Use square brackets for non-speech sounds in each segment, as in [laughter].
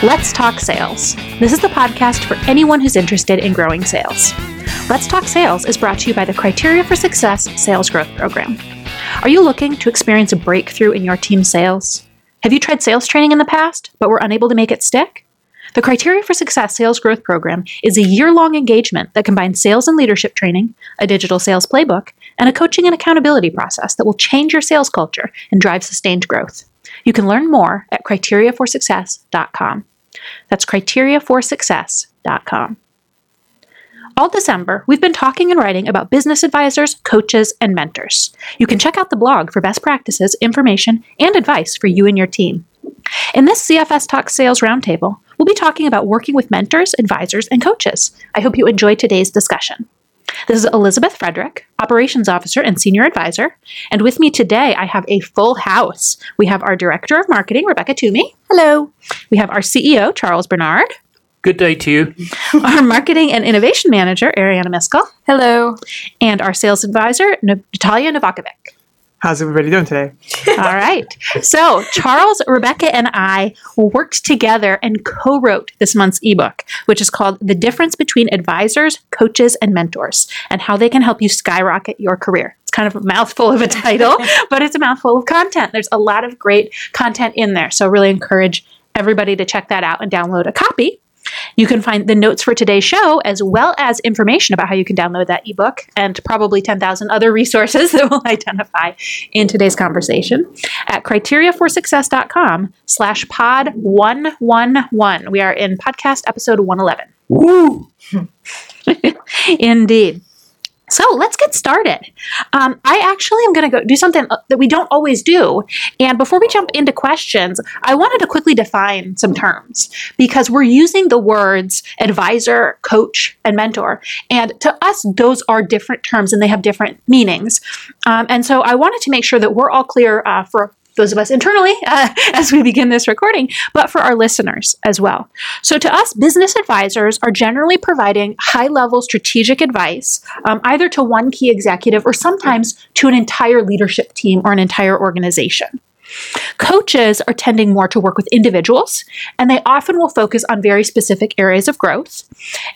Let's Talk Sales. This is the podcast for anyone who's interested in growing sales. Let's Talk Sales is brought to you by the Criteria for Success Sales Growth Program. Are you looking to experience a breakthrough in your team's sales? Have you tried sales training in the past, but were unable to make it stick? The Criteria for Success Sales Growth Program is a year long engagement that combines sales and leadership training, a digital sales playbook, and a coaching and accountability process that will change your sales culture and drive sustained growth. You can learn more at criteriaforsuccess.com. That's criteriaforsuccess.com. All December, we've been talking and writing about business advisors, coaches, and mentors. You can check out the blog for best practices, information, and advice for you and your team. In this CFS Talk Sales Roundtable, we'll be talking about working with mentors, advisors, and coaches. I hope you enjoy today's discussion. This is Elizabeth Frederick, Operations Officer and Senior Advisor. And with me today, I have a full house. We have our Director of Marketing, Rebecca Toomey. Hello. We have our CEO, Charles Bernard. Good day to you. [laughs] our Marketing and Innovation Manager, Ariana Miskal. Hello. And our Sales Advisor, Natalia Novakovic. How's everybody doing today? [laughs] All right. So, Charles, Rebecca, and I worked together and co wrote this month's ebook, which is called The Difference Between Advisors, Coaches, and Mentors and How They Can Help You Skyrocket Your Career. It's kind of a mouthful of a title, [laughs] but it's a mouthful of content. There's a lot of great content in there. So, really encourage everybody to check that out and download a copy. You can find the notes for today's show as well as information about how you can download that ebook and probably 10,000 other resources [laughs] that we'll identify in today's conversation at criteriaforsuccess.com slash pod 111. We are in podcast episode 111. Woo! [laughs] Indeed. So let's get started. Um, I actually am going to go do something uh, that we don't always do. And before we jump into questions, I wanted to quickly define some terms because we're using the words advisor, coach, and mentor. And to us, those are different terms and they have different meanings. Um, and so I wanted to make sure that we're all clear uh, for those of us internally [laughs] uh, as we begin this recording, but for our listeners as well. So, to us, business advisors are generally providing high level strategic advice, um, either to one key executive or sometimes to an entire leadership team or an entire organization. Coaches are tending more to work with individuals, and they often will focus on very specific areas of growth.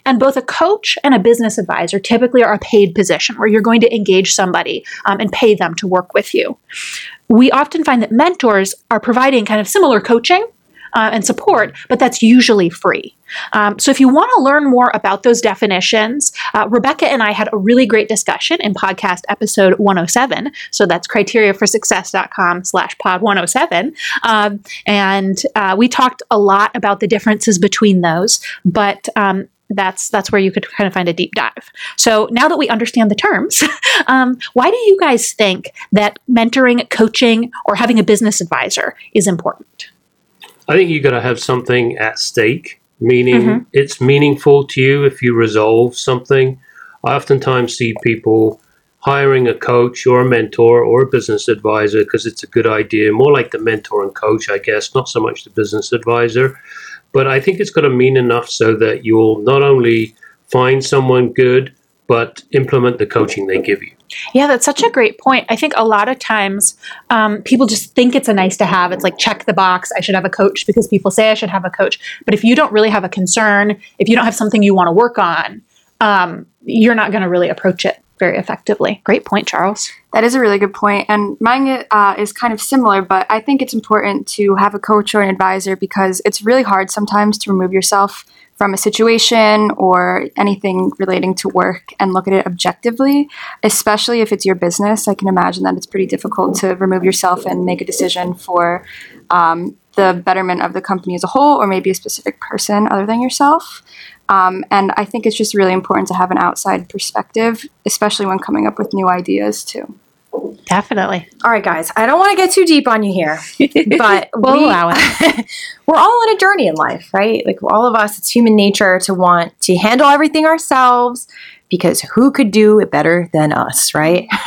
And both a coach and a business advisor typically are a paid position where you're going to engage somebody um, and pay them to work with you we often find that mentors are providing kind of similar coaching uh, and support, but that's usually free. Um, so if you want to learn more about those definitions, uh, Rebecca and I had a really great discussion in podcast episode 107. So that's criteriaforsuccess.com slash pod 107. Um, and uh, we talked a lot about the differences between those, but um, that's that's where you could kind of find a deep dive. So now that we understand the terms, [laughs] um, why do you guys think that mentoring, coaching, or having a business advisor is important? I think you got to have something at stake, meaning mm-hmm. it's meaningful to you if you resolve something. I oftentimes see people hiring a coach or a mentor or a business advisor because it's a good idea, more like the mentor and coach, I guess, not so much the business advisor. But I think it's got to mean enough so that you'll not only find someone good, but implement the coaching they give you. Yeah, that's such a great point. I think a lot of times um, people just think it's a nice to have. It's like check the box. I should have a coach because people say I should have a coach. But if you don't really have a concern, if you don't have something you want to work on, um, you're not going to really approach it very effectively. Great point, Charles. That is a really good point, and mine uh, is kind of similar. But I think it's important to have a coach or an advisor because it's really hard sometimes to remove yourself from a situation or anything relating to work and look at it objectively, especially if it's your business. I can imagine that it's pretty difficult to remove yourself and make a decision for um, the betterment of the company as a whole or maybe a specific person other than yourself. Um, and I think it's just really important to have an outside perspective, especially when coming up with new ideas too. Definitely. All right, guys. I don't want to get too deep on you here, [laughs] but we'll we, allow it. [laughs] we're all on a journey in life, right? Like all of us, it's human nature to want to handle everything ourselves because who could do it better than us, right? [laughs]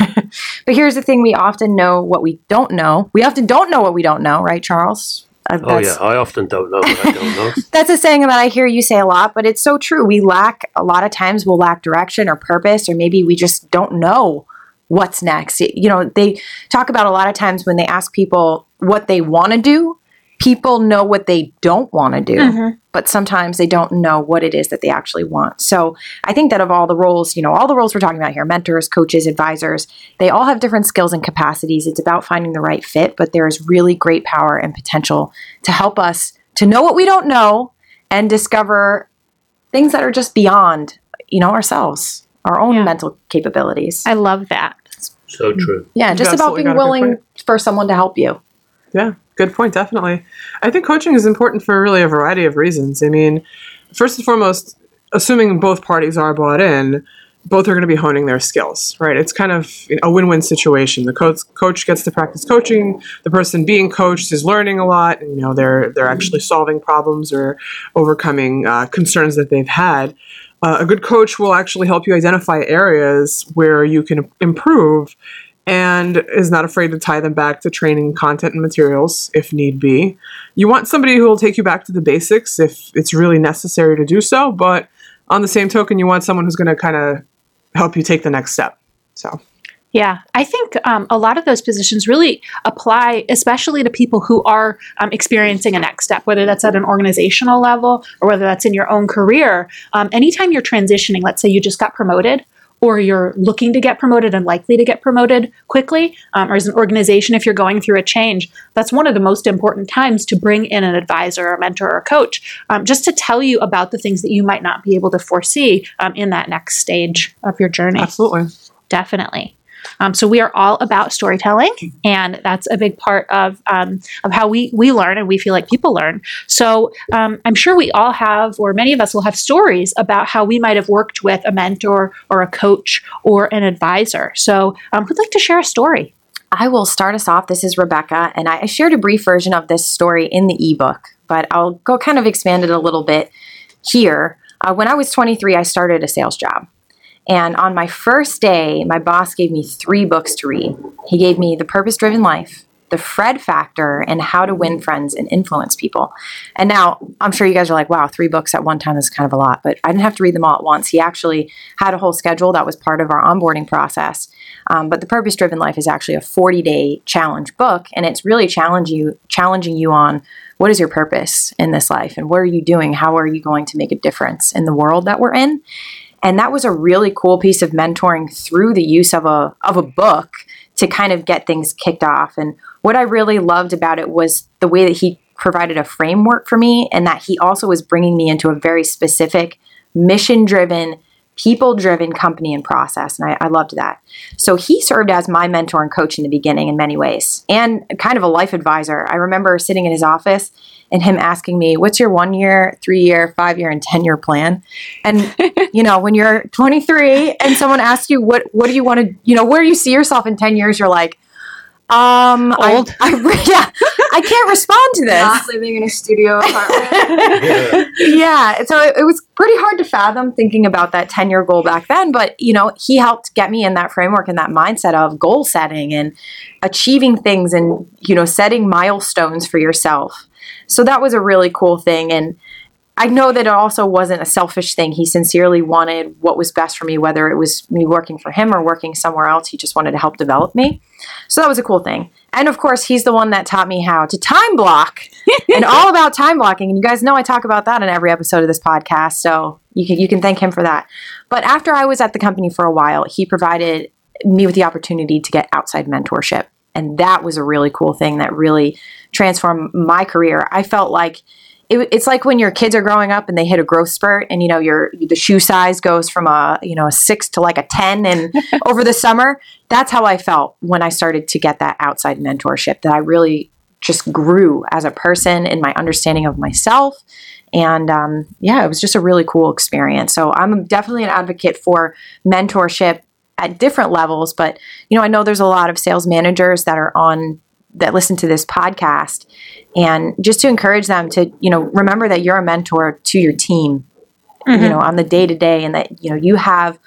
but here's the thing we often know what we don't know. We often don't know what we don't know, right, Charles? Uh, oh yeah, I often don't know what I don't know. [laughs] that's a saying that I hear you say a lot, but it's so true. We lack a lot of times we'll lack direction or purpose, or maybe we just don't know what's next. You know, they talk about a lot of times when they ask people what they want to do, people know what they don't want to do, Mhm. but sometimes they don't know what it is that they actually want. So I think that of all the roles, you know, all the roles we're talking about here mentors, coaches, advisors they all have different skills and capacities. It's about finding the right fit, but there is really great power and potential to help us to know what we don't know and discover things that are just beyond, you know, ourselves, our own Yeah. mental capabilities. I love that. So true. yeah, You've just about being got a good willing for someone to help you. Yeah, good point, definitely. I think coaching is important for really a variety of reasons. I mean, first and foremost, assuming both parties are bought in, both are going to be honing their skills, right? It's kind of a win-win situation. The coach coach gets to practice coaching. The person being coached is learning a lot, and you know they're they're actually solving problems or overcoming uh, concerns that they've had. Uh, a good coach will actually help you identify areas where you can improve and is not afraid to tie them back to training content and materials if need be. You want somebody who will take you back to the basics if it's really necessary to do so, but on the same token, you want someone who's going to kind of help you take the next step. So, Yeah, I think um, a lot of those positions really apply, especially to people who are um, experiencing a next step, whether that's at an organizational level or whether that's in your own career. Um, anytime you're transitioning, let's say you just got promoted or you're looking to get promoted and likely to get promoted quickly, um, or as an organization, if you're going through a change, that's one of the most important times to bring in an advisor, a mentor, or a coach, um, just to tell you about the things that you might not be able to foresee um, in that next stage of your journey absolutely. definitely. Um, so we are all about storytelling, and that's a big part of um, of how we we learn and we feel like people learn. So um, I'm sure we all have, or many of us will have stories about how we might have worked with a mentor or a coach or an advisor. So um, who'd like to share a story? I will start us off. This is Rebecca, and I I shared a brief version of this story in the ebook, but I'll go kind of expand it a little bit here. Uh, when I was 23, I started a sales job. And on my first day, my boss gave me three books to read. He gave me The Purpose Driven Life, The Fred Factor, and How to Win Friends and Influence People. And now I'm sure you guys are like, wow, three books at one time is kind of a lot, but I didn't have to read them all at once. He actually had a whole schedule that was part of our onboarding process. Um, but the Purpose Driven Life is actually a 40 day challenge book, and it's really challenge you, challenging you on what is your purpose in this life and what are you doing? How are you going to make a difference in the world that we're in? And that was a really cool piece of mentoring through the use of a of a book to kind of get things kicked off. And what I really loved about it was the way that he provided a framework for me and that he also was bringing me into a very specific mission driven people driven company and process. And I, I loved that. So he served as my mentor and coach in the beginning in many ways and kind of a life advisor. I remember sitting in his office and him asking me, What's your one year, three year, five year, and 10 year plan? And, [laughs] you know, when you're 23 and someone asks you, What, what do you want to, you know, where do you see yourself in 10 years? You're like, um, Old. I, [laughs] yeah, I can't respond to this Not living in a studio apartment. [laughs] yeah so it, it was pretty hard to fathom thinking about that 10 year goal back then but you know he helped get me in that framework and that mindset of goal setting and achieving things and you know setting milestones for yourself so that was a really cool thing and I know that it also wasn't a selfish thing. He sincerely wanted what was best for me, whether it was me working for him or working somewhere else. He just wanted to help develop me. So that was a cool thing. And of course, he's the one that taught me how to time block [laughs] and all about time blocking. And you guys know I talk about that in every episode of this podcast. So you can, you can thank him for that. But after I was at the company for a while, he provided me with the opportunity to get outside mentorship. And that was a really cool thing that really transformed my career. I felt like it, it's like when your kids are growing up and they hit a growth spurt and you know your the shoe size goes from a you know a six to like a 10 and [laughs] over the summer that's how i felt when i started to get that outside mentorship that i really just grew as a person in my understanding of myself and um, yeah it was just a really cool experience so i'm definitely an advocate for mentorship at different levels but you know i know there's a lot of sales managers that are on that listen to this podcast and just to encourage them to you know remember that you're a mentor to your team you know on the day to day and that you know you have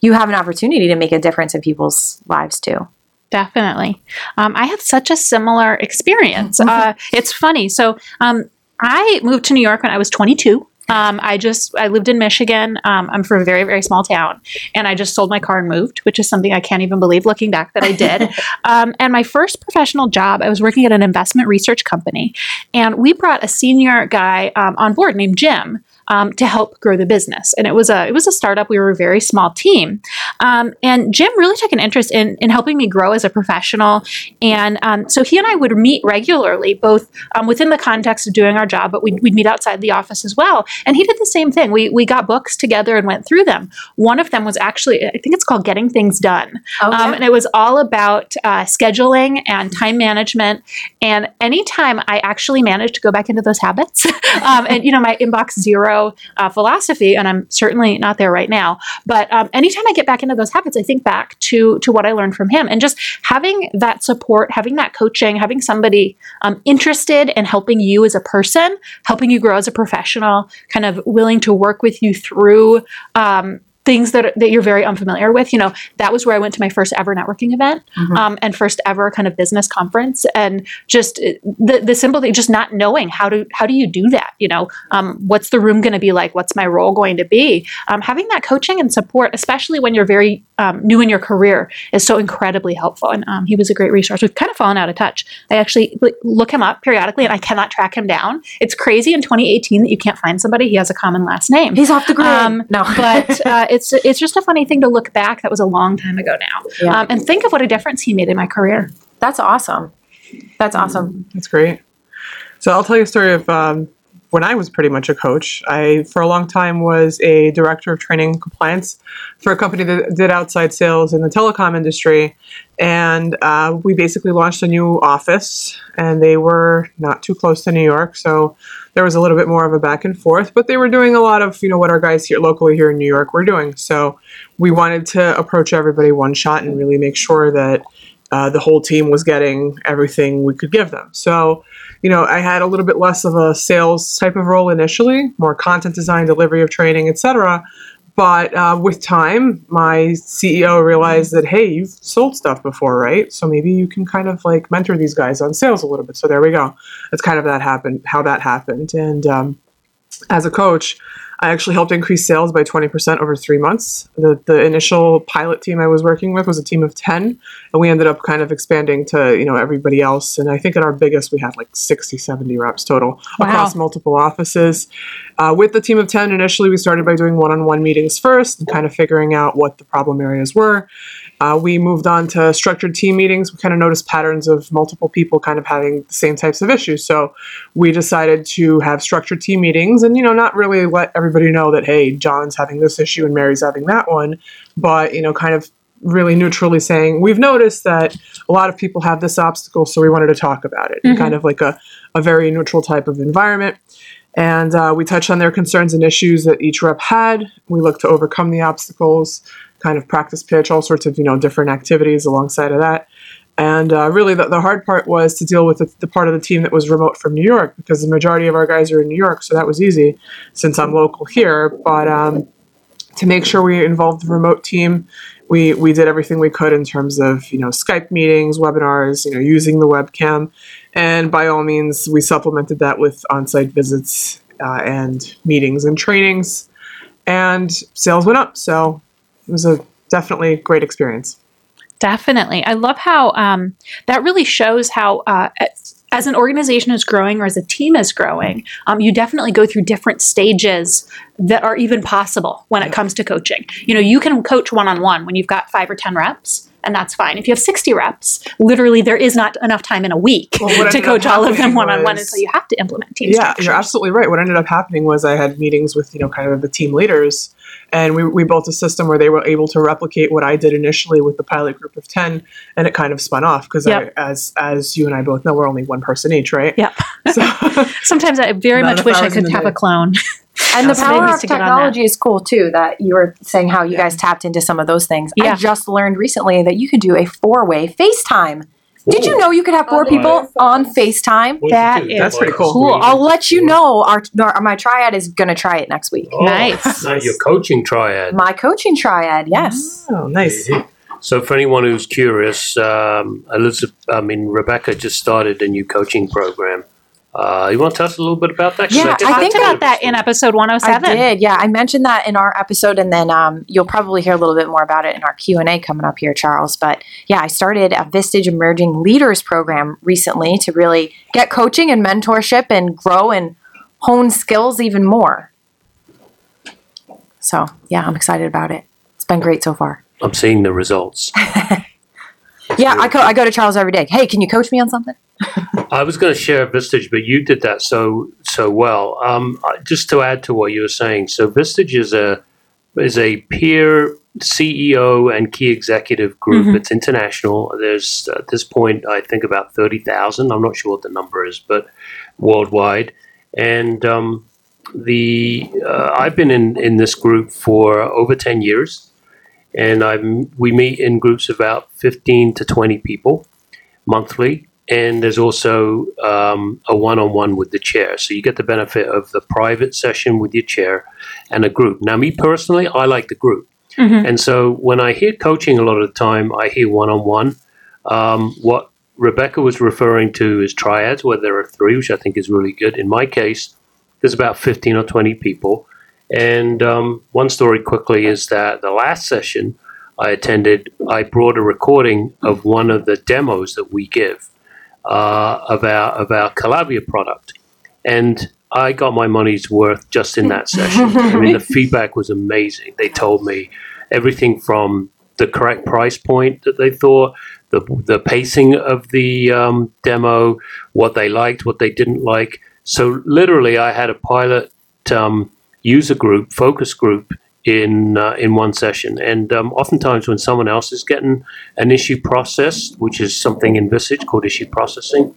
you have an opportunity to make a difference in people's lives too Definitely. Um, I have such a similar experience. Uh, it's funny. So um, I moved to New York when I was 22. Um, I just I lived in Michigan. Um, I'm from a very very small town, and I just sold my car and moved, which is something I can't even believe looking back that I did. [laughs] um, and my first professional job, I was working at an investment research company, and we brought a senior guy um, on board named Jim um, to help grow the business. And it was a it was a startup. We were a very small team, um, and Jim really took an interest in in helping me grow as a professional. And um, so he and I would meet regularly, both um, within the context of doing our job, but we'd, we'd meet outside the office as well. And he did the same thing. We we got books together and went through them. One of them was actually I think it's called Getting Things Done, Okay. um, and it was all about uh, scheduling and time management. And anytime I actually managed to go back into those habits, [laughs] um, and you know my inbox zero uh, philosophy, and I'm certainly not there right now. But um, anytime I get back into those habits, I think back to to what I learned from him, and just having that support, having that coaching, having somebody um, interested in helping you as a person, helping you grow as a professional, kind of willing to work with you through. Um, things that, that you're very unfamiliar with. You know that was where i went to my first ever networking event Mhm. um, and first ever kind of business conference. And just uh, the, the simple thing just not knowing how to how do you do that? You know um, what's the room going to be like? What's my role going to be? Um, having that coaching and support especially when you're very um, new in your career is so incredibly helpful. And um, he was a great resource. We've kind of fallen out of touch. I actually look him up periodically and i cannot track him down. It's crazy in 2018 that you can't find somebody. He has a common last name. He's off the grid. um, no, but uh, [laughs] it's it's just a funny thing to look back. That was a long time ago now, Yeah. um, and think of what a difference he made in my career. that's awesome. That's awesome. That's great. So I'll tell you a story of um, when I was pretty much a coach. I, for a long time, was a director of training and compliance for a company that did outside sales in the telecom industry. And uh, we basically launched a new office, and they were not too close to New York. So there was a little bit more of a back and forth, but they were doing a lot of, you know, what our guys here locally here in New York were doing. So we wanted to approach everybody one shot and really make sure that uh, the whole team was getting everything we could give them. So, you know, I had a little bit less of a sales type of role initially, more content design, delivery of training, etc. But uh, with time, my CEO realized that hey, you've sold stuff before, right? So maybe you can kind of like mentor these guys on sales a little bit. So there we go. That's kind of that happened, how that happened. And um, as a coach, I actually helped increase sales by 20% over three months. The, the initial pilot team I was working with was a team of 10, and we ended up kind of expanding to, you know, everybody else. And I think at our biggest, we had like 60, 70 reps total Wow. across multiple offices. Uh, with the team of 10, initially, we started by doing one on one meetings first and kind of figuring out what the problem areas were. Uh, we moved on to structured team meetings. We kind of noticed patterns of multiple people kind of having the same types of issues. So we decided to have structured team meetings and, you know, not really let everybody know that, hey, John's having this issue and Mary's having that one, but, you know, kind of really neutrally saying, we've noticed that a lot of people have this obstacle, so we wanted to talk about it. Mhm. Kind of like a, a very neutral type of environment. And uh, we touched on their concerns and issues that each rep had. We looked to overcome the obstacles, kind of practice pitch, all sorts of you know different activities alongside of that. And uh, really, the, the hard part was to deal with the, the part of the team that was remote from New York because the majority of our guys are in New York, so that was easy since I'm local here. But um, to make sure we involved the remote team, we we did everything we could in terms of you know Skype meetings, webinars, you know using the webcam, and by all means we supplemented that with on-site visits uh, and meetings and trainings, and sales went up. So it was a definitely great experience. Definitely. I love how um, that really shows how, uh, as- as an organization is growing or as a team is growing, um, you definitely go through different stages that are even possible when it comes to coaching. You know, you can coach one on one when you've got five or 10 reps. And that's fine. If you have 60 reps, literally there is not enough time in a week Well, to coach all of them one on one was- until you have to implement team yeah, structures. you're absolutely right. What ended up happening was I had meetings with you know kind of the team leaders, and we, we built a system where they were able to replicate what I did initially with the pilot group of ten, and it kind of spun off because Yep. as as you and I both know, we're only one person each, right? Yep. So, [laughs] Sometimes I very [laughs] much wish I could have a clone. And the Somebody power of to get on that. technology is cool too. That you were saying how you guys tapped into some of those things. Yeah. I just learned recently that you could do a four-way FaceTime. Did you know you could have four people their on. FaceTime? What'd you That do? is That's pretty cool. Cool. I'll let you know. Our, our my triad is gonna try it next week. Oh, Nice. [laughs] Now your coaching triad. My coaching triad, yes. oh, nice. So for anyone who's curious, um, Elizabeth, I mean Rebecca just started a new coaching program. Uh, you want to tell us a little bit about that? Yeah, did I think about that in episode 107. I did, yeah. I mentioned that in our episode, and then um, you'll probably hear a little bit more about it in our Q and A coming up here, Charles. But yeah, I started a Vistage Emerging Leaders program recently to really get coaching and mentorship and grow and hone skills even more. So yeah, I'm excited about it. It's been great so far. I'm seeing the results. [laughs] Yeah, I, co- I go to Charles every day. Hey, can you coach me on something? [laughs] I was going to share Vistage, but you did that so so well. Um, just to add to what you were saying, so Vistage is a is a peer CEO and key executive group. Mhm. It's international. There's at this point, I think about thirty thousand. I'm not sure what the number is, but worldwide. And um, the uh, I've been in in this group for over ten years, and I'm we meet in groups of about fifteen to twenty people monthly. And there's also um, a one-on-one with the chair. So you get the benefit of the private session with your chair and a group. Now me personally i like the group. Mhm. and so when i hear coaching a lot of the time i hear one-on-one. Um, what rebecca was referring to is triads where there are three which i think is really good. In my case there's about 15 or 20 people and um, one story quickly is that the last session I attended, I brought a recording of one of the demos that we give uh, of our of our Calabria product, and I got my money's worth just in that session. I mean, the [laughs] feedback was amazing. They told me everything from the correct price point that they thought, the the pacing of the um, demo, what they liked, what they didn't like. So literally, I had a pilot um, user group, focus group in uh, in one session. And um, oftentimes, when someone else is getting an issue processed, which is something in Vistage called issue processing,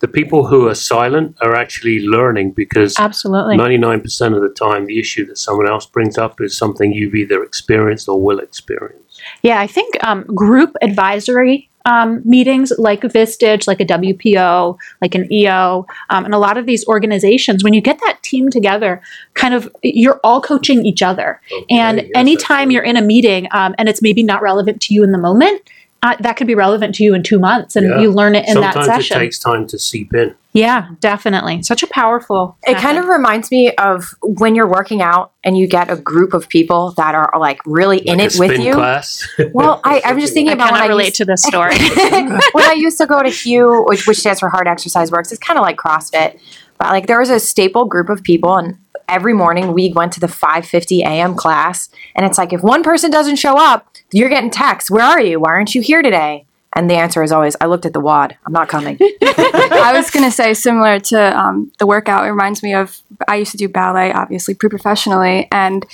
the people who are silent are actually learning because Absolutely. 99% of the time, the issue that someone else brings up is something you've either experienced or will experience. Yeah, I think um, group advisory um, meetings like Vistage, like a WPO, like an EO, um, and a lot of these organizations, when you get that team together, kind of you're all coaching each other. and yes, anytime you're in a meeting um, and it's maybe not relevant to you in the moment, uh, that could be relevant to you in two months, and Yeah. you learn it in Sometimes that session. Sometimes it takes time to seep in. yeah, definitely. Such a powerful. It kind of reminds me of when you're working out and you get a group of people that are like really in Like it a with you. class. [laughs] Well, I, I'm just thinking I about when I relate used, to this story. [laughs] when I used to go to Hugh, which, which stands for Hard Exercise Works. It's kind of like CrossFit, but like there was a staple group of people, and every morning we went to the 5:50 a.m. class, and it's like if one person doesn't show up, you're getting texts. Where are you? Why aren't you here today? And the answer is always, I looked at the WOD. I'm not coming. [laughs] [laughs] I was gonna say similar to um, the workout. It reminds me of I used to do ballet, obviously, pre-professionally, and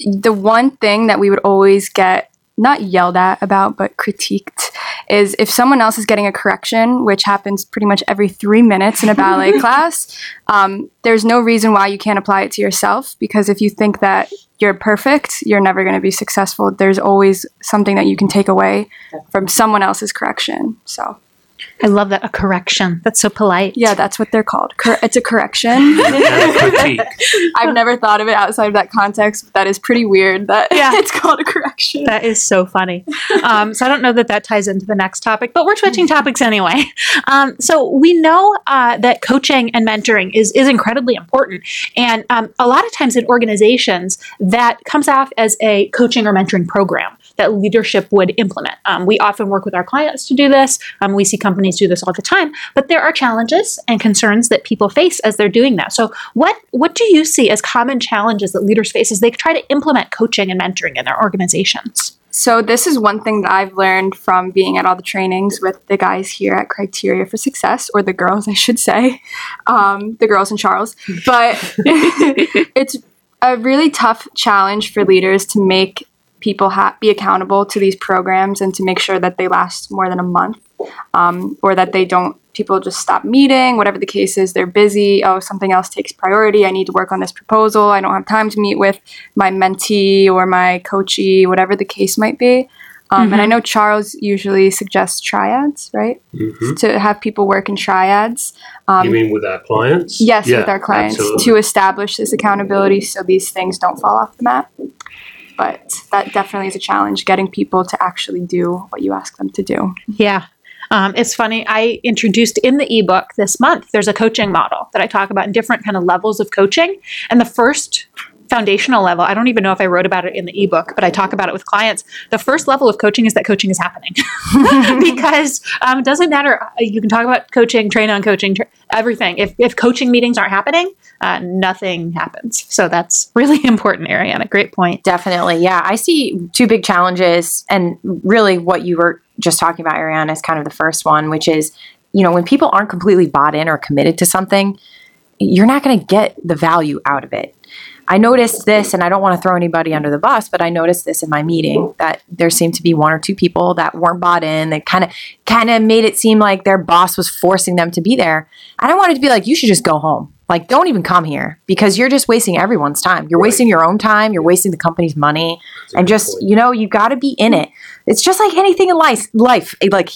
the one thing that we would always get not yelled at about, but critiqued is if someone else is getting a correction, which happens pretty much every three minutes in a ballet [laughs] class. Um, there's no reason why you can't apply it to yourself because if you think that you're perfect, you're never going to be successful. There's always something that you can take away from someone else's correction. So. I love that a correction. That's so polite. Yeah, that's what they're called. Cor- it's a correction. [laughs] and a critique. [laughs] I've never thought of it outside of that context, but that is pretty weird that Yeah. [laughs] it's called a correction. That is so funny. Um, so I don't know that that ties into the next topic, but we're switching topics anyway. Um, so we know uh, that coaching and mentoring is is incredibly important, and um, a lot of times in organizations that comes off as a coaching or mentoring program that leadership would implement. Um, we often work with our clients to do this. Um, we see companies do this all the time, but there are challenges and concerns that people face as they're doing that. So what what do you see as common challenges that leaders face as they try to implement coaching and mentoring in their organizations? So this is one thing that I've learned from being at all the trainings with the guys here at Criteria for Success, or the girls, [laughs] I should say, um, the girls and Charles. But [laughs] it's a really tough challenge for leaders to make people ha- be accountable to these programs and to make sure that they last more than a month, um, or that they don't. People just stop meeting, whatever the case is. They're busy. Oh, something else takes priority. I need to work on this proposal. I don't have time to meet with my mentee or my coachee, whatever the case might be. Um, And I know Charles usually suggests triads, right? Mhm. To have people work in triads. Um, You mean with our clients? yes, Yeah, with our clients absolutely. to establish this accountability so these things don't fall off the map. But that definitely is a challenge getting people to actually do what you ask them to do. Yeah. Um, it's funny. I introduced in the ebook this month. There's a coaching model that I talk about in different kind of levels of coaching, and the first foundational level. I don't even know if I wrote about it in the ebook, but I talk about it with clients. The first level of coaching is that coaching is happening [laughs] because um, it doesn't matter. You can talk about coaching, train on coaching, tra- everything. If, if coaching meetings aren't happening, uh, nothing happens. So that's really [laughs] important, Ariana. Great point. Definitely. Yeah. I see two big challenges. And really, what you were just talking about, Ariana, is kind of the first one, which is, you know, when people aren't completely bought in or committed to something, you're not going to get the value out of it. I noticed this, and I don't want to throw anybody under the bus, but I noticed this in my meeting that there seemed to be one or two people that weren't bought in. That kind of kind of made it seem like their boss was forcing them to be there. And I wanted to be like, you should just go home. Like, don't even come here because you're just wasting everyone's time. You're Right. wasting your own time. You're wasting the company's money, That's and just point. you know, you got to be in it. It's just like anything in life. Life, like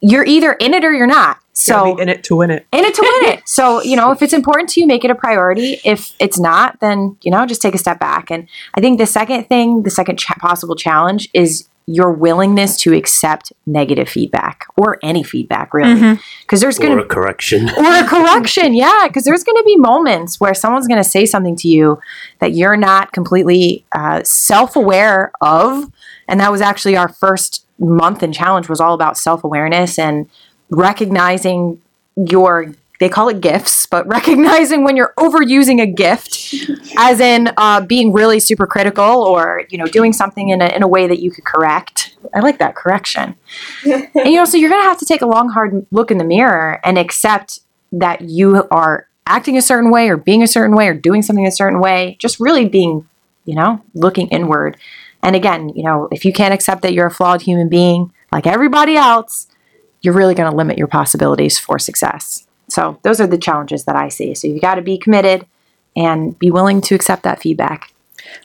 you're either in it or you're not. So be in it to win it. in it to win it. [laughs] So, you know, if it's important to you, make it a priority. If it's not, then, you know, just take a step back. And I think the second thing, the second cha- possible challenge is your willingness to accept negative feedback or any feedback, really. Because there's going or to a correction. [laughs] or a correction yeah because there's going to be moments where someone's going to say something to you that you're not completely uh, self-aware of and that was actually our first month in challenge was all about self-awareness and recognizing your they call it gifts but [laughs] recognizing when you're overusing a gift as in uh, being really super critical or you know doing something in a, in a way that you could correct i like that correction [laughs] and you know, so you're going to have to take a long, hard look in the mirror and accept that you are acting a certain way or being a certain way or doing something a certain way, just really being, you know, looking inward. And again, you know, if you can't accept that you're a flawed human being like everybody else, you're really going to limit your possibilities for success. So, those are the challenges that I see. So, you've got to be committed and be willing to accept that feedback.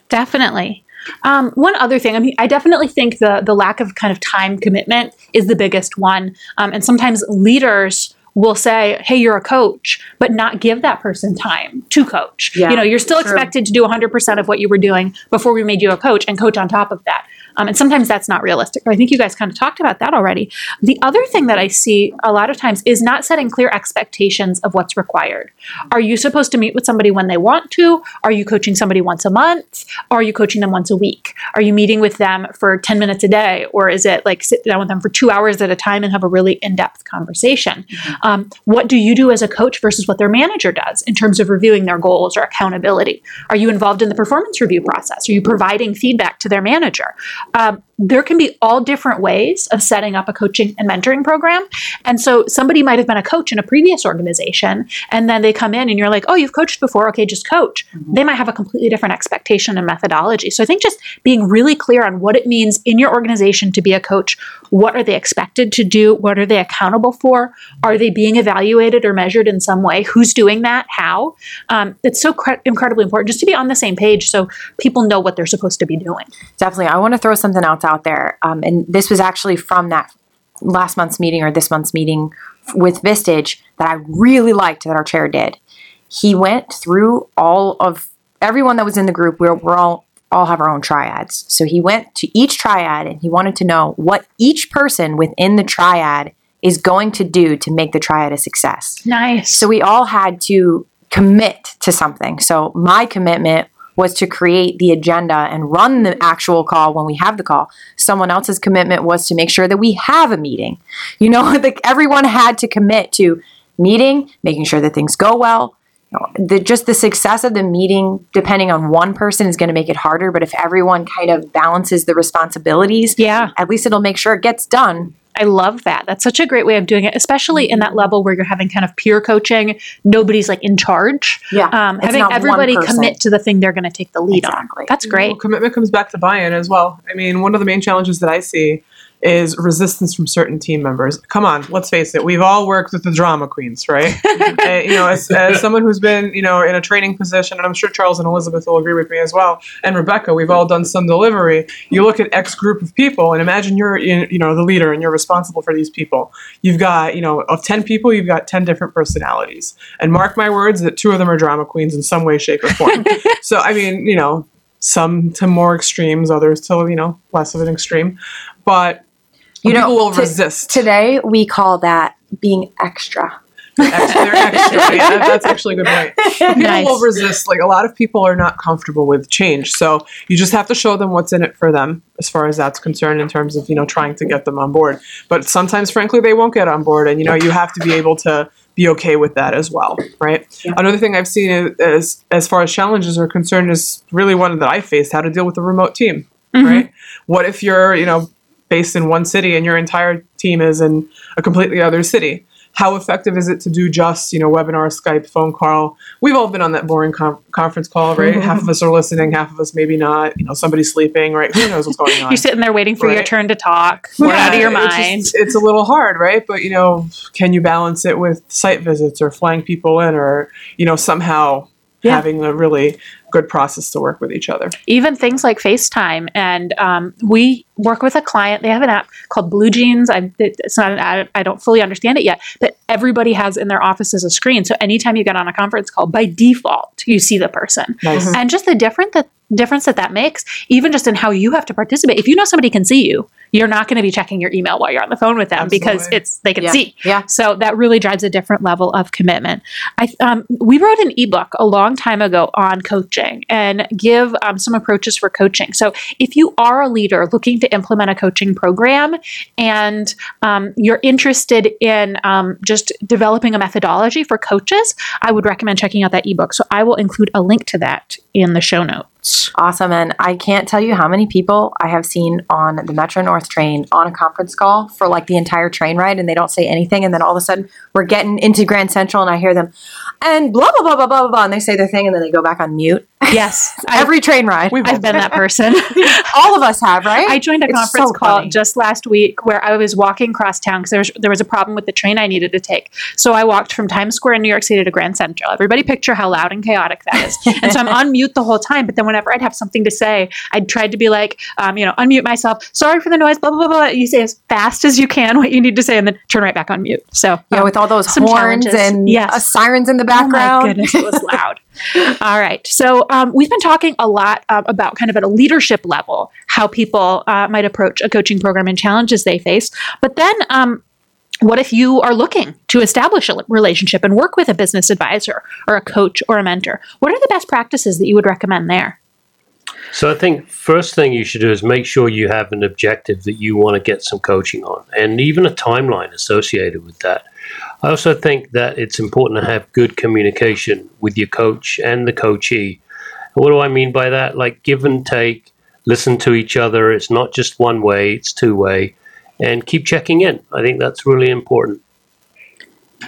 Definitely. Um, one other thing, I mean, I definitely think the the lack of kind of time commitment is the biggest one, um, and sometimes leaders will say, "Hey, you're a coach," but not give that person time to coach. Yeah, you know, you're still true. expected to do 100% of what you were doing before we made you a coach, and coach on top of that. Um, and sometimes that's not realistic. I think you guys kind of talked about that already. The other thing that I see a lot of times is not setting clear expectations of what's required. Are you supposed to meet with somebody when they want to? Are you coaching somebody once a month? Are you coaching them once a week? Are you meeting with them for 10 minutes a day? Or is it like sit down with them for two hours at a time and have a really in depth conversation? Um, what do you do as a coach versus what their manager does in terms of reviewing their goals or accountability? Are you involved in the performance review process? Are you providing feedback to their manager? Um, there can be all different ways of setting up a coaching and mentoring program. And so somebody might have been a coach in a previous organization, and then they come in and you're like, oh, you've coached before. Okay, just coach. They might have a completely different expectation and methodology. So I think just being really clear on what it means in your organization to be a coach. What are they expected to do? What are they accountable for? Are they being evaluated or measured in some way? Who's doing that? How? Um, it's so cre- incredibly important just to be on the same page so people know what they're supposed to be doing. Definitely. I want to throw something else out there. Um, and this was actually from that last month's meeting or this month's meeting with Vistage that I really liked that our chair did. He went through all of everyone that was in the group. We're, we're all all have our own triads. So he went to each triad and he wanted to know what each person within the triad is going to do to make the triad a success. Nice. So we all had to commit to something. So my commitment was to create the agenda and run the actual call when we have the call. Someone else's commitment was to make sure that we have a meeting. You know, [laughs] like everyone had to commit to meeting, making sure that things go well. You know, the, just the success of the meeting, depending on one person, is going to make it harder. But if everyone kind of balances the responsibilities, yeah. at least it'll make sure it gets done. I love that. That's such a great way of doing it, especially in that level where you're having kind of peer coaching. Nobody's like in charge. Yeah, Um, having everybody commit to the thing they're going to take the lead Exactly. on. That's great. Well, commitment comes back to buy-in as well. I mean, one of the main challenges that I see is resistance from certain team members. Come on, let's face it. We've all worked with the drama queens, right? [laughs] Uh, you know, as, as someone who's been, you know, in a training position, and I'm sure Charles and Elizabeth will agree with me as well, and Rebecca, we've all done some delivery. You look at X group of people, and imagine you're, in, you know, the leader, and you're responsible for these people. You've got, you know, of ten people, you've got ten different personalities, and mark my words that two of them are drama queens in some way, shape, or form. [laughs] so, I mean, you know, some to more extremes, others to you know less of an extreme. But You people know, will to- resist. Today we call that being extra. Extra- they're extra. Yeah, that's actually a good point. [laughs] People Nice. will resist. Like a lot of people are not comfortable with change, so you just have to show them what's in it for them, as far as that's concerned, in terms of you know trying to get them on board. But sometimes, frankly, they won't get on board, and you know you have to be able to be okay with that as well, right? Another thing I've seen is, is as far as challenges are concerned is really one that I faced: how to deal with a remote team, mm-hmm. right? What if you're you know based in one city and your entire team is in a completely other city? How effective is it to do just you know webinar, Skype, phone call? We've all been on that boring com- conference call, right? [laughs] half of us are listening, half of us maybe not. You know, somebody's sleeping, right? Who knows what's going [laughs] on? You're sitting there waiting for your turn to talk. We're out of your it's mind. just- it's a little hard, right? But you know, can you balance it with site visits or flying people in, or you know, somehow Yeah. having a really good process to work with each other? even things like FaceTime. And um, we work with a client. They have an app called Blue Jeans. I, it's not an app. I don't fully understand it yet, but everybody has in their offices a screen. So anytime you get on a conference call, by default, you see the person. Nice. And just the different that difference that that makes, even just in how you have to participate. If you know somebody can see you, you're not going to be checking your email while you're on the phone with them because it's they can Yeah. see. Yeah. So that really drives a different level of commitment. I um, we wrote an ebook a long time ago on coaching and give um, some approaches for coaching. So if you are a leader looking to implement a coaching program and um, you're interested in um, just developing a methodology for coaches, I would recommend checking out that ebook. So I will include a link to that in the show notes. Awesome. And I can't tell you how many people I have seen on the Metro North train on a conference call for like the entire train ride and they don't say anything. And then all of a sudden we're getting into Grand Central and I hear them and blah, blah, blah, blah, blah, blah, blah. And they say their thing and then they go back on mute. Yes, I've, [laughs] Every train ride. We've I've been that person. [laughs] all of us have, right? I joined a It's conference so call funny. just last week where I was walking across town because there was, there was a problem with the train I needed to take. So I walked from Times Square in New York City to Grand Central. Everybody picture how loud and chaotic that is. [laughs] and so I'm on mute the whole time. But then whenever I'd have something to say, I'd tried to be like, um, you know, unmute myself. Sorry for the noise. Blah blah blah blah. You say as fast as you can what you need to say, and then turn right back on mute. So yeah, um, with all those horns challenges. and Yes. uh, sirens in the Oh background. my goodness, it was loud. All right. So um, we've been talking a lot um, about kind of at a leadership level how people uh, might approach a coaching program and challenges they face. But then, um, what if you are looking to establish a relationship and work with a business advisor or a coach or a mentor? What are the best practices that you would recommend there? So I think first thing you should do is make sure you have an objective that you want to get some coaching on, and even a timeline associated with that. I also think that it's important to have good communication with your coach and the coachee. What do I mean by that? Like give and take, listen to each other. It's not just one way; it's two way, and keep checking in. I think that's really important.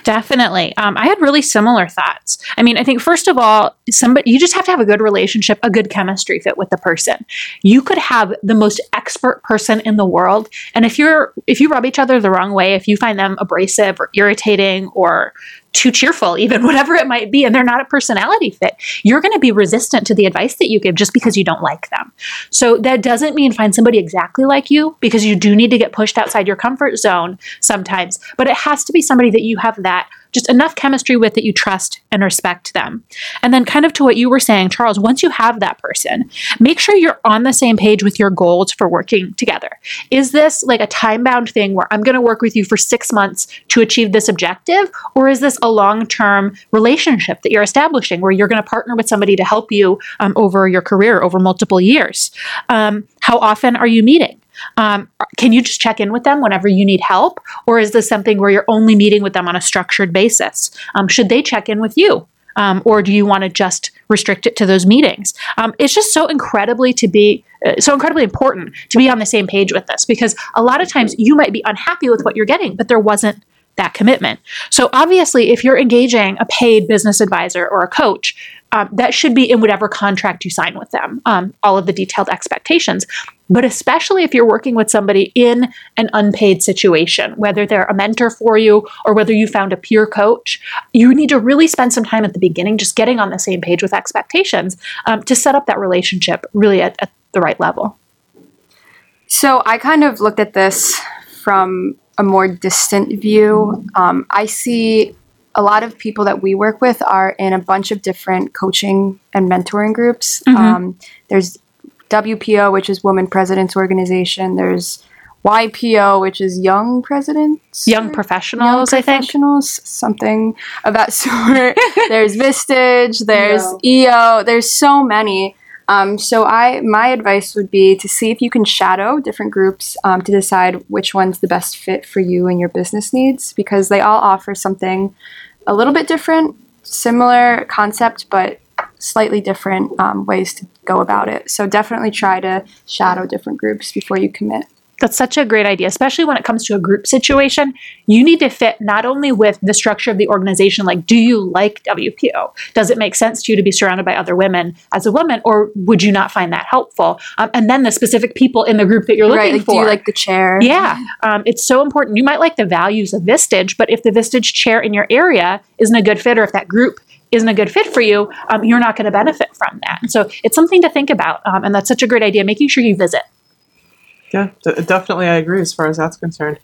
Definitely. Um, I had really similar thoughts. I mean, I think first of all, somebody you just have to have a good relationship, a good chemistry fit with the person. You could have the most expert person in the world, and if you're if you rub each other the wrong way, if you find them abrasive or irritating or too cheerful, [laughs] even whatever it might be, and they're not a personality fit, you're going to be resistant to the advice that you give just because you don't like them. So that doesn't mean find somebody exactly like you because you do need to get pushed outside your comfort zone sometimes, but it has to be somebody that you have that just enough chemistry with that you trust and respect them. And then, kind of to what you were saying, Charles, once you have that person, make sure you're on the same page with your goals for working together. Is this like a time bound thing where I'm going to work with you for six months to achieve this objective? Or is this a long term relationship that you're establishing where you're going to partner with somebody to help you um, over your career over multiple years? Um, how often are you meeting? Um, can you just check in with them whenever you need help? Or is this something where you're only meeting with them on a structured basis? Um, should they check in with you? Um, or do you want to just restrict it to those meetings? Um, it's just so incredibly to be uh, so incredibly important to be on the same page with this because a lot of times you might be unhappy with what you're getting, but there wasn't that commitment. So obviously, if you're engaging a paid business advisor or a coach, um, that should be in whatever contract you sign with them, um, all of the detailed expectations. But especially if you're working with somebody in an unpaid situation, whether they're a mentor for you or whether you found a peer coach, you need to really spend some time at the beginning just getting on the same page with expectations um, to set up that relationship really at, at the right level. So I kind of looked at this from a more distant view. Um, I see a lot of people that we work with are in a bunch of different coaching and mentoring groups. Mhm. Um, there's WPO, which is Women Presidents Organization. There's YPO, which is Young Presidents. Young Young professionals, I think. something of that [laughs] sort. there's Vistage, there's EO, there's so many. Um, so I, my advice would be to see if you can shadow different groups um, to decide which one's the best fit for you and your business needs, because they all offer something a little bit different, similar concept, but slightly different um, ways to go about it. So definitely try to shadow different groups before you commit. That's such a great idea, especially when it comes to a group situation. You need to fit not only with the structure of the organization, like, do you like WPO? Does it make sense to you to be surrounded by other women as a woman, or would you not find that helpful? Um, and then the specific people in the group that you're looking right? Like, for. do you like the chair? Yeah, um, it's so important. You might like the values of Vistage, but if the Vistage chair in your area isn't a good fit, or if that group isn't a good fit for you, um, you're not going to benefit from that. So it's something to think about, um, and that's such a great idea. Making sure you visit. Yeah, d- definitely, I agree as far as that's concerned.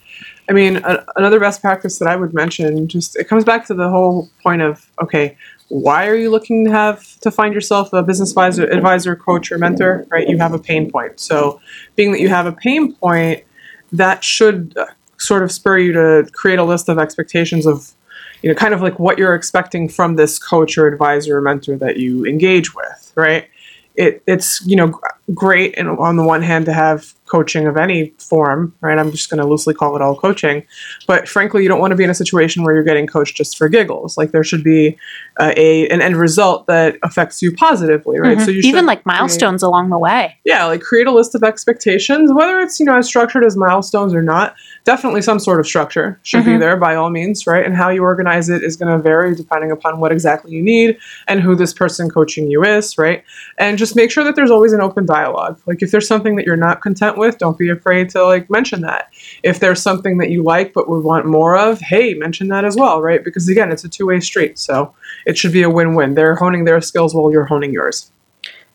I mean, a- another best practice that I would mention just it comes back to the whole point of okay, why are you looking to have to find yourself a business advisor, advisor, coach, or mentor? Right, you have a pain point. So, being that you have a pain point, that should uh, sort of spur you to create a list of expectations of you know kind of like what you're expecting from this coach or advisor or mentor that you engage with right it, it's you know great and on the one hand to have coaching of any form right i'm just going to loosely call it all coaching but frankly you don't want to be in a situation where you're getting coached just for giggles like there should be uh, a an end result that affects you positively right Mhm. so you even like create- milestones along the way. yeah like create a list of expectations whether it's you know as structured as milestones or not definitely some sort of structure should be Mhm. there by all means right and how you organize it is going to vary depending upon what exactly you need and who this person coaching you is right and just make sure that there's always an open dialogue like if there's something that you're not content with don't be afraid to like mention that if there's something that you like but would want more of hey mention that as well right because again it's a two-way street so it should be a win-win they're honing their skills while you're honing yours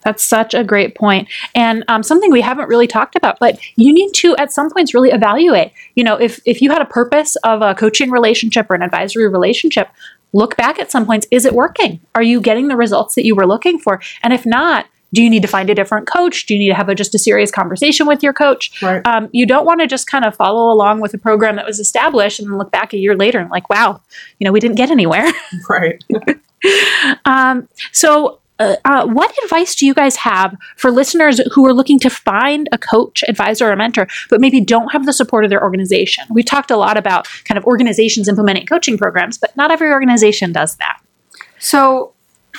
That's such a great point. And um, something we haven't really talked about, but you need to at some points really evaluate. You know, if if you had a purpose of a coaching relationship or an advisory relationship, look back at some points. Is it working? Are you getting the results that you were looking for? And if not, do you need to find a different coach? Do you need to have a, just a serious conversation with your coach? right Um, you don't want to just kind of follow along with a program that was established and then look back a year later and like, wow, you know, we didn't get anywhere. [laughs] right Um, so, uh, uh, what advice do you guys have for listeners who are looking to find a coach, advisor, or mentor, but maybe don't have the support of their organization? We've talked a lot about kind of organizations implementing coaching programs, but not every organization does that. So,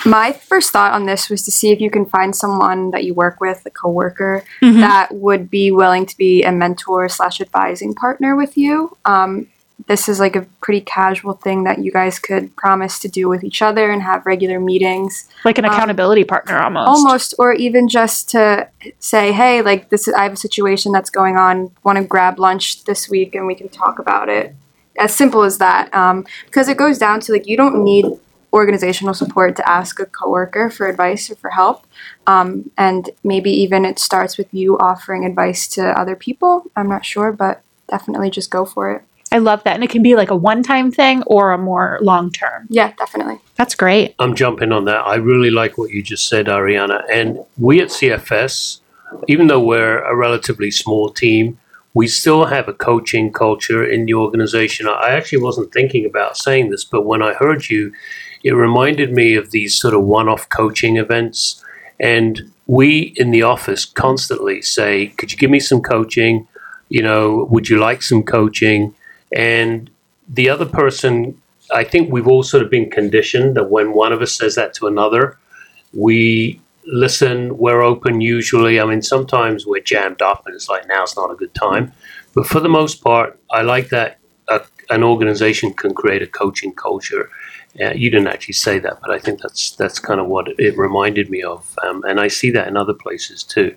my first thought on this was to see if you can find someone that you work with, a coworker, Mhm. that would be willing to be a mentor slash advising partner with you. Um, this is like a pretty casual thing that you guys could promise to do with each other and have regular meetings, Like an Um, accountability partner almost. almost, or even just to say, "Hey, like this, is, I have a situation that's going on. Want to grab lunch this week and we can talk about it." As simple as that, um, because it goes down to like you don't need organizational support to ask a coworker for advice or for help. Um, and maybe even it starts with you offering advice to other people. I'm not sure, but definitely just go for it. I love that. And it can be like a one time thing or a more long term. Yeah, definitely. That's great. I'm jumping on that. I really like what you just said, Ariana. And we at CFS, even though we're a relatively small team, we still have a coaching culture in the organization. I actually wasn't thinking about saying this, but when I heard you, it reminded me of these sort of one off coaching events. And we in the office constantly say, Could you give me some coaching? You know, would you like some coaching? And the other person I think we've all sort of been conditioned that when one of us says that to another, we listen, we're open usually. I mean, sometimes we're jammed up and it's like, now's not a good time. But for the most part, I like that a, an organization can create a coaching culture. Uh, you didn't actually say that, but I think that's that's kind of what it, reminded me of, um, and I see that in other places too.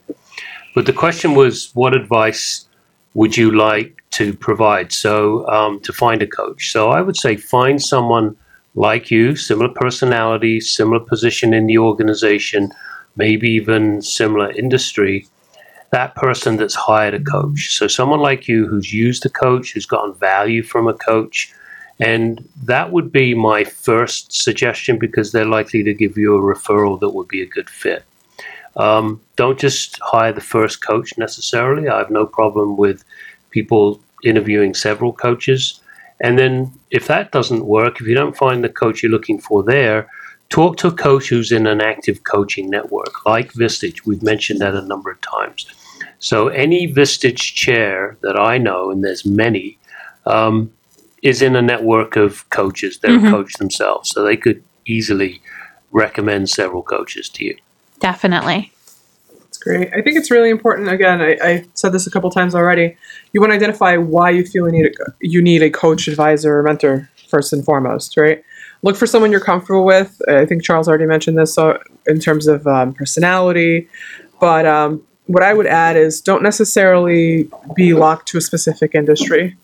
But the question was, what advice would you like to provide? So um, to find a coach, so I would say find someone like you, similar personality, similar position in the organization, maybe even similar industry. That person that's hired a coach. So someone like you who's used a coach, who's gotten value from a coach. And that would be my first suggestion because they're likely to give you a referral that would be a good fit. Um, don't just hire the first coach necessarily. I have no problem with people interviewing several coaches. And then if that doesn't work, if you don't find the coach you're looking for there, talk to a coach who's in an active coaching network like Vistage. We've mentioned that a number of times. So any Vistage chair that I know, and there's many, um, is in a network of coaches. They're Mhm. a coach themselves, so they could easily recommend several coaches to you. Definitely. That's great. I think it's really important. Again, I, I said this a couple times already. You want to identify why you feel you need a, you need a coach, advisor, or mentor first and foremost, right? Look for someone you're comfortable with. I think Charles already mentioned this so in terms of um, personality, but um, what I would add is don't necessarily be locked to a specific industry.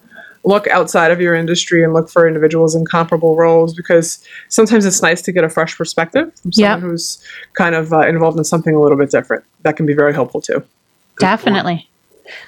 Look outside of your industry and look for individuals in comparable roles because sometimes it's nice to get a fresh perspective from someone Yep. who's kind of uh, involved in something a little bit different. That can be very helpful too. Definitely.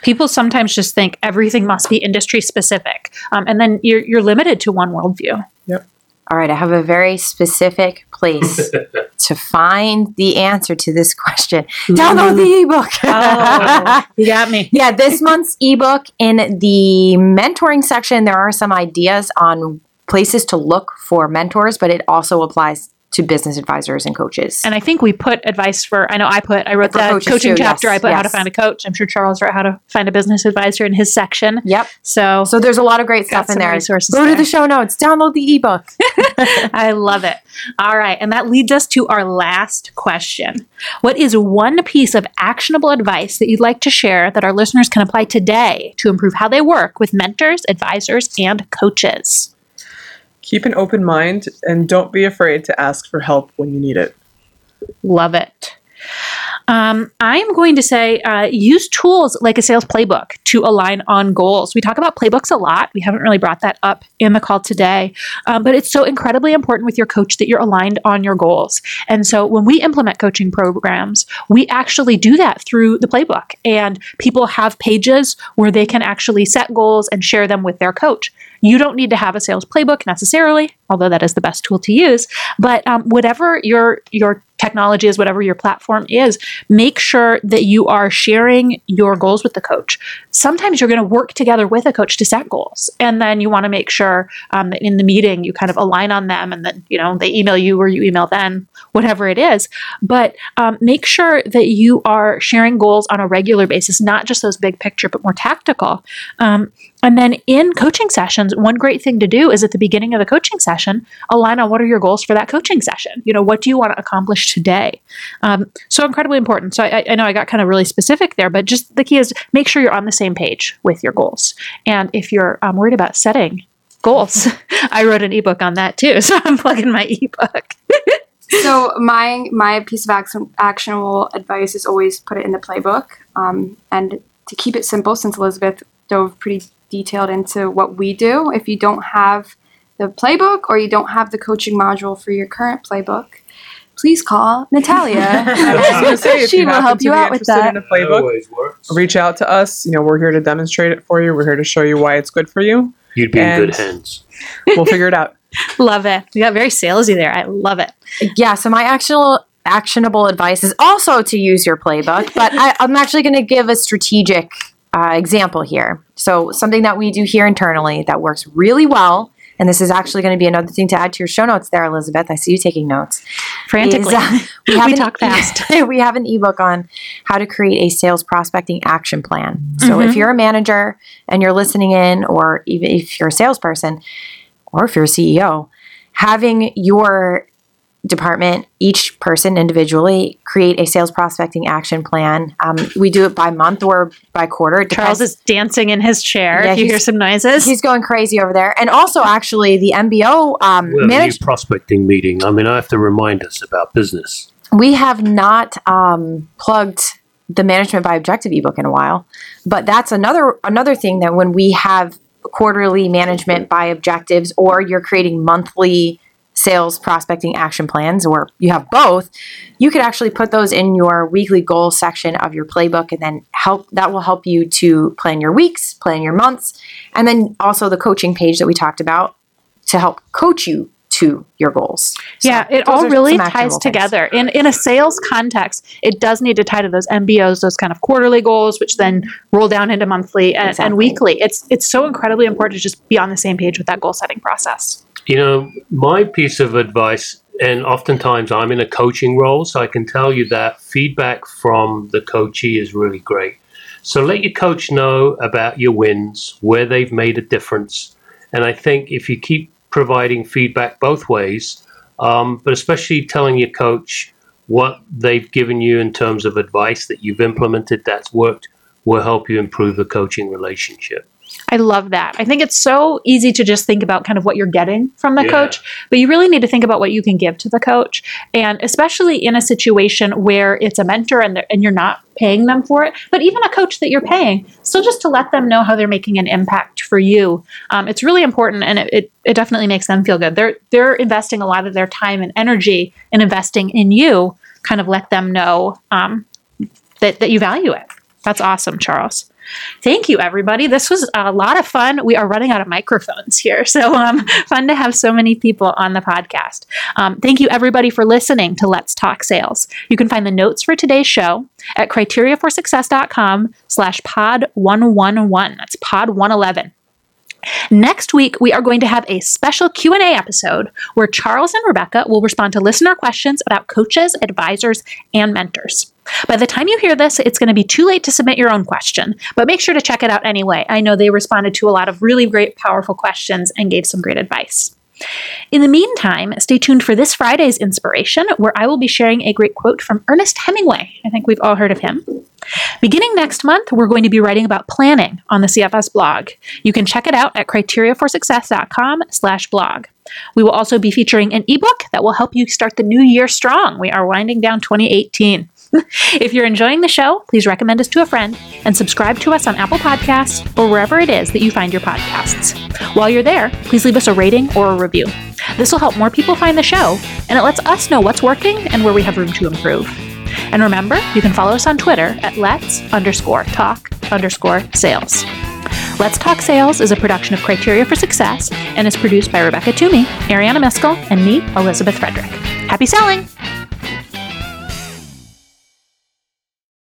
People sometimes just think everything must be industry specific, um, and then you're you're limited to one worldview. Yep. All right, I have a very specific place [laughs] to find the answer to this question. Mm-hmm. Download the ebook. Oh, you got me. [laughs] yeah, this month's ebook in the mentoring section, there are some ideas on places to look for mentors, but it also applies to business advisors and coaches. And I think we put advice for. I know I put. I wrote For the coaching too, chapter. yes, I put how to find a coach. I'm sure Charles wrote how to find a business advisor in his section. yep. So, So there's a lot of great stuff in there. resources Go to the show notes, download the ebook. [laughs] [laughs] I love it. All right. And that leads us to our last question. What is one piece of actionable advice that you'd like to share that our listeners can apply today to improve how they work with mentors, advisors, and coaches? Keep an open mind and don't be afraid to ask for help when you need it. Love it. Um, I am going to say uh, use tools like a sales playbook to align on goals. We talk about playbooks a lot. We haven't really brought that up in the call today, um, but it's so incredibly important with your coach that you're aligned on your goals. And so when we implement coaching programs, we actually do that through the playbook. And people have pages where they can actually set goals and share them with their coach. You don't need to have a sales playbook necessarily, although that is the best tool to use. But um, whatever your your technology is, whatever your platform is, make sure that you are sharing your goals with the coach. Sometimes you're going to work together with a coach to set goals, and then you want to make sure um, that in the meeting you kind of align on them, and then you know they email you or you email them, whatever it is. But um, make sure that you are sharing goals on a regular basis, not just those big picture, but more tactical. Um, and then in coaching sessions, one great thing to do is at the beginning of the coaching session, align on what are your goals for that coaching session. You know, what do you want to accomplish today? Um, so incredibly important. So I, I know I got kind of really specific there, but just the key is make sure you're on the same page with your goals. And if you're um, worried about setting goals, [laughs] I wrote an ebook on that too. [laughs] So I'm plugging my ebook. [laughs] so my my piece of action, actionable advice is always put it in the playbook um, and to keep it simple since elizabeth dove pretty detailed into what we do if you don't have the playbook or you don't have the coaching module for your current playbook please call natalia [laughs] I was just gonna say, she will help you out with that In a playbook, reach out to us. You know, we're here to demonstrate it for you. We're here to show you why it's good for you. You'd be in good hands. We'll figure it out. [laughs] love it. You got very salesy there. I love it. Yeah, so my actual actionable advice is also to use your playbook, but I, I'm actually going to give a strategic uh, example here. So, something that we do here internally that works really well, and this is actually going to be another thing to add to your show notes there, Elizabeth. I see you taking notes. Frantically. is, uh, [laughs] we, We have an- talk fast. [laughs] we have an ebook on how to create a sales prospecting action plan. So if Mhm. you're a manager and you're listening in, or even if you're a salesperson, or if you're a CEO, having your department, each person individually, create a sales prospecting action plan. Um, we do it by month or by quarter. Charles is dancing in his chair. Yeah, if you hear some noises, He's going crazy over there. And also, actually, the MBO um, We have managed. new prospecting meeting. I mean, I have to remind us about business. we have not um, plugged the management by objective ebook in a while but that's another another thing that when we have quarterly management by objectives or you're creating monthly sales prospecting action plans or you have both you could actually put those in your weekly goal section of your playbook and then help that will help you to plan your weeks plan your months and then also the coaching page that we talked about to help coach you to your goals. So yeah, it all really ties things. together. In in a sales context, it does need to tie to those MBOs, those kind of quarterly goals, which then roll down into monthly and, Exactly. and weekly. It's it's so incredibly important to just be on the same page with that goal setting process. You know, my piece of advice, and oftentimes I'm in a coaching role, so I can tell you that feedback from the coachee is really great. So let your coach know about your wins, where they've made a difference. And I think if you keep providing feedback both ways, um, but especially telling your coach what they've given you in terms of advice that you've implemented that's worked, will help you improve the coaching relationship. I love that. I think it's so easy to just think about kind of what you're getting from the Yeah. coach, but you really need to think about what you can give to the coach. And especially in a situation where it's a mentor and, and you're not paying them for it, but even a coach that you're paying, still just to let them know how they're making an impact for you. Um, it's really important and it, it, it definitely makes them feel good. They're, they're investing a lot of their time and energy in investing in you, kind of let them know um, that, that you value it. That's awesome, Charles. Thank you, everybody. This was a lot of fun. We are running out of microphones here, so um, fun to have so many people on the podcast. Um, thank you, everybody, for listening to Let's Talk Sales. You can find the notes for today's show at criteriaforsuccess.com slash pod 111. That's pod 111. Next week, we are going to have a special Q&A episode where Charles and Rebecca will respond to listener questions about coaches, advisors, and mentors. By the time you hear this, it's going to be too late to submit your own question, but make sure to check it out anyway. I know they responded to a lot of really great, powerful questions and gave some great advice. In the meantime, stay tuned for this Friday's inspiration, where I will be sharing a great quote from Ernest Hemingway. I think we've all heard of him. Beginning next month, we're going to be writing about planning on the CFS blog. You can check it out at criteriaforsuccess.com slash blog. We will also be featuring an ebook that will help you start the new year strong. We are winding down 2018. [laughs] if you're enjoying the show, please recommend us to a friend and subscribe to us on Apple Podcasts or wherever it is that you find your podcasts. While you're there, please leave us a rating or a review. This will help more people find the show, and it lets us know what's working and where we have room to improve. And remember, you can follow us on Twitter at let's underscore talk underscore sales. Let's Talk Sales is a production of Criteria for Success and is produced by Rebecca Toomey, Ariana Miskell, and me, Elizabeth Frederick. Happy selling!